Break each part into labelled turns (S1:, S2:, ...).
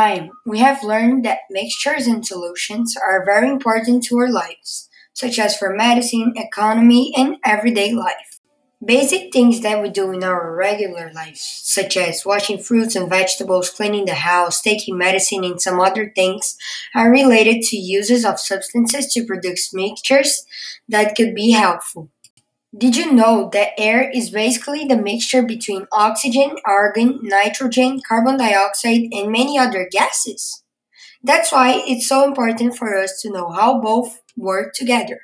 S1: time, we have learned that mixtures and solutions are very important to our lives, such as for medicine, economy, and everyday life. Basic things that we do in our regular lives, such as washing fruits and vegetables, cleaning the house, taking medicine, and some other things, are related to uses of substances to produce mixtures that could be helpful. Did you know that air is basically the mixture between oxygen, argon, nitrogen, carbon dioxide, and many other gases? That's why it's so important for us to know how both work together.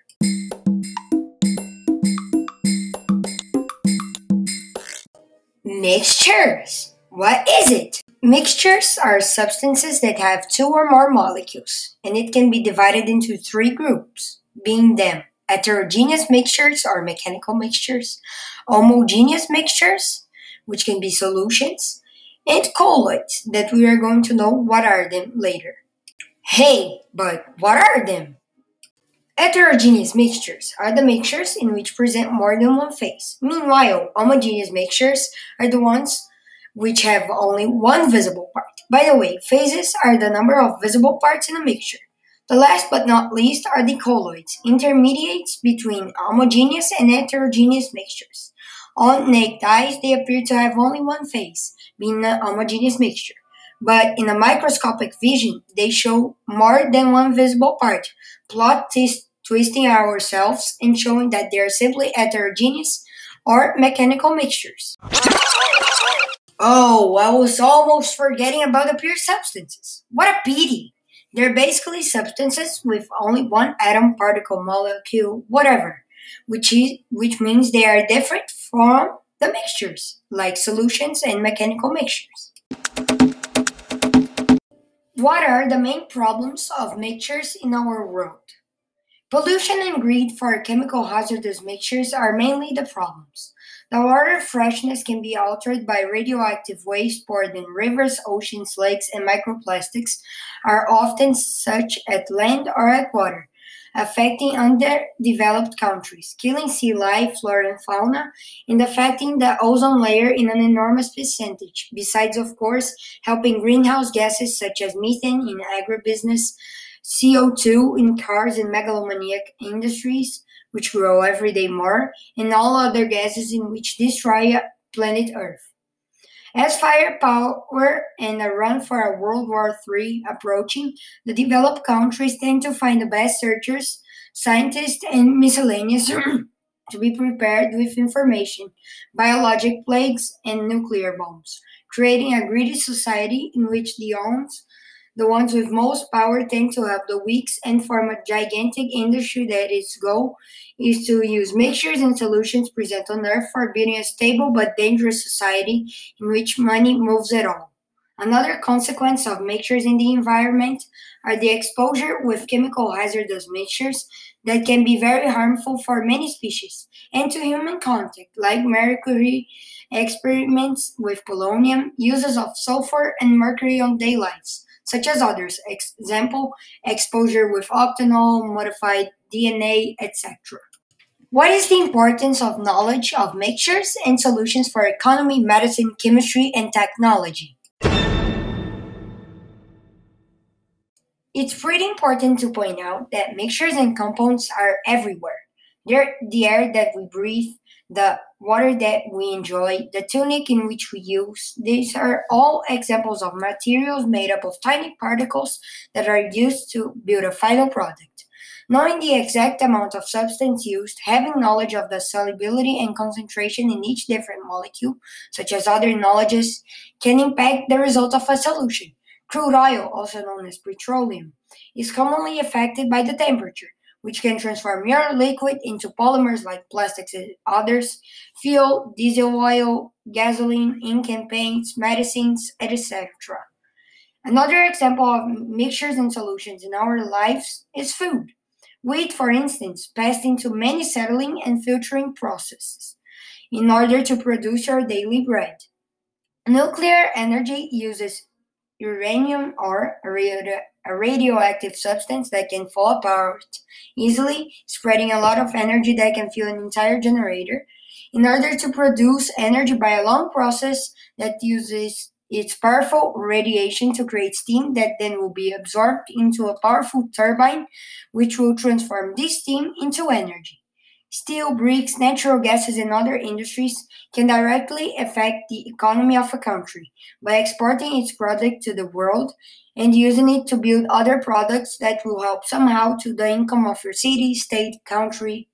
S1: Mixtures. What is it? Mixtures are substances that have two or more molecules, and it can be divided into three groups, being them heterogeneous mixtures or mechanical mixtures, homogeneous mixtures, which can be solutions, and colloids that we are going to know what are them later. Hey, but what are them? Heterogeneous mixtures are the mixtures in which present more than one phase. Meanwhile, homogeneous mixtures are the ones which have only one visible part. By the way, phases are the number of visible parts in a mixture. The last but not least are the colloids, intermediates between homogeneous and heterogeneous mixtures. On naked eyes, they appear to have only one phase, being a homogeneous mixture. But in a microscopic vision, they show more than one visible part, plot twisting ourselves and showing that they are simply heterogeneous or mechanical mixtures. Oh, I was almost forgetting about the pure substances. What a pity! They're basically substances with only one atom, particle, molecule, whatever, which is which means they are different from the mixtures, like solutions and mechanical mixtures. What are the main problems of mixtures in our world? Pollution and greed for chemical hazardous mixtures are mainly the problems. The water freshness can be altered by radioactive waste poured in rivers, oceans, lakes, and microplastics are often such at land or at water, affecting underdeveloped countries, killing sea life, flora, and fauna, and affecting the ozone layer in an enormous percentage, besides, of course, helping greenhouse gases such as methane in agribusiness, CO2 in cars and megalomaniac industries, which grow every day more, and all other gases in which destroy planet Earth. As firepower and a run for a World War III approaching, the developed countries tend to find the best searchers, scientists, and miscellaneous to be prepared with information, biologic plagues, and nuclear bombs, creating a greedy society in which the owns the ones with most power tend to help the weak and form a gigantic industry that its goal is to use mixtures and solutions present on Earth for building a stable but dangerous society in which money moves at all. Another consequence of mixtures in the environment are the exposure with chemical hazardous mixtures that can be very harmful for many species and to human contact, like mercury experiments with polonium, uses of sulfur and mercury on daylights such as others, example, exposure with octanol, modified DNA, etc. What is the importance of knowledge of mixtures and solutions for economy, medicine, chemistry, and technology? It's pretty important to point out that mixtures and compounds are everywhere. They're the air that we breathe, the water that we enjoy, the tunic in which we use. These are all examples of materials made up of tiny particles that are used to build a final product. Knowing the exact amount of substance used, having knowledge of the solubility and concentration in each different molecule, such as other knowledges, can impact the result of a solution. Crude oil, also known as petroleum, is commonly affected by the temperature which can transform your liquid into polymers like plastics and others, fuel, diesel oil, gasoline, ink and paints, medicines, etc. Another example of mixtures and solutions in our lives is food. Wheat, for instance, passed into many settling and filtering processes in order to produce our daily bread. Nuclear energy uses uranium or a radioactive substance that can fall apart easily, spreading a lot of energy that can fuel an entire generator, in order to produce energy by a long process that uses its powerful radiation to create steam that then will be absorbed into a powerful turbine, which will transform this steam into energy. Steel, bricks, natural gases, and other industries can directly affect the economy of a country by exporting its product to the world and using it to build other products that will help somehow to the income of your city, state, country,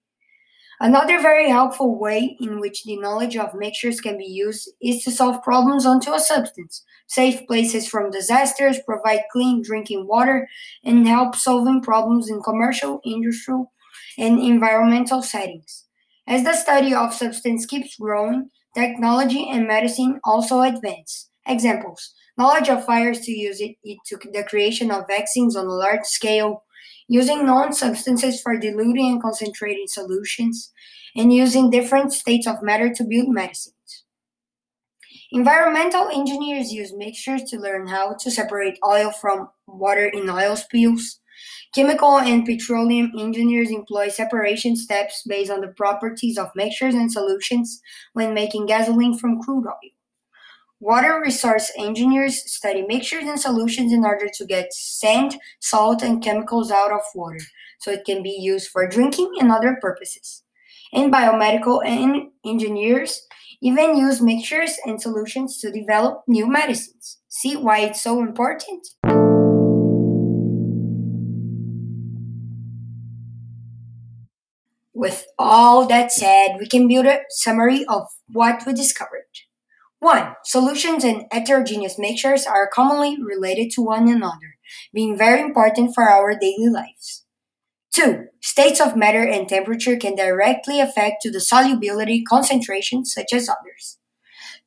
S1: Another very helpful way in which the knowledge of mixtures can be used is to solve problems onto a substance, save places from disasters, provide clean drinking water, and help solving problems in commercial, industrial, and environmental settings. As the study of substance keeps growing, technology and medicine also advance. Examples knowledge of fires to use it, it to the creation of vaccines on a large scale, using known substances for diluting and concentrating solutions, and using different states of matter to build medicines. Environmental engineers use mixtures to learn how to separate oil from water in oil spills. Chemical and petroleum engineers employ separation steps based on the properties of mixtures and solutions when making gasoline from crude oil. Water resource engineers study mixtures and solutions in order to get sand, salt, and chemicals out of water so it can be used for drinking and other purposes. And biomedical engineers even use mixtures and solutions to develop new medicines. See why it's so important? All that said, we can build a summary of what we discovered. 1. Solutions and heterogeneous mixtures are commonly related to one another, being very important for our daily lives. 2. States of matter and temperature can directly affect to the solubility concentration such as others.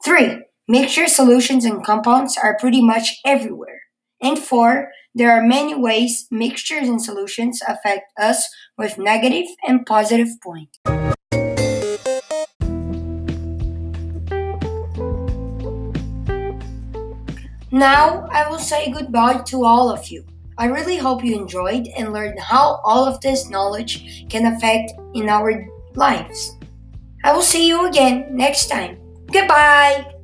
S1: 3. Mixture solutions and compounds are pretty much everywhere. And 4. There are many ways mixtures and solutions affect us with negative and positive points. Now, I will say goodbye to all of you. I really hope you enjoyed and learned how all of this knowledge can affect in our lives. I will see you again next time. Goodbye!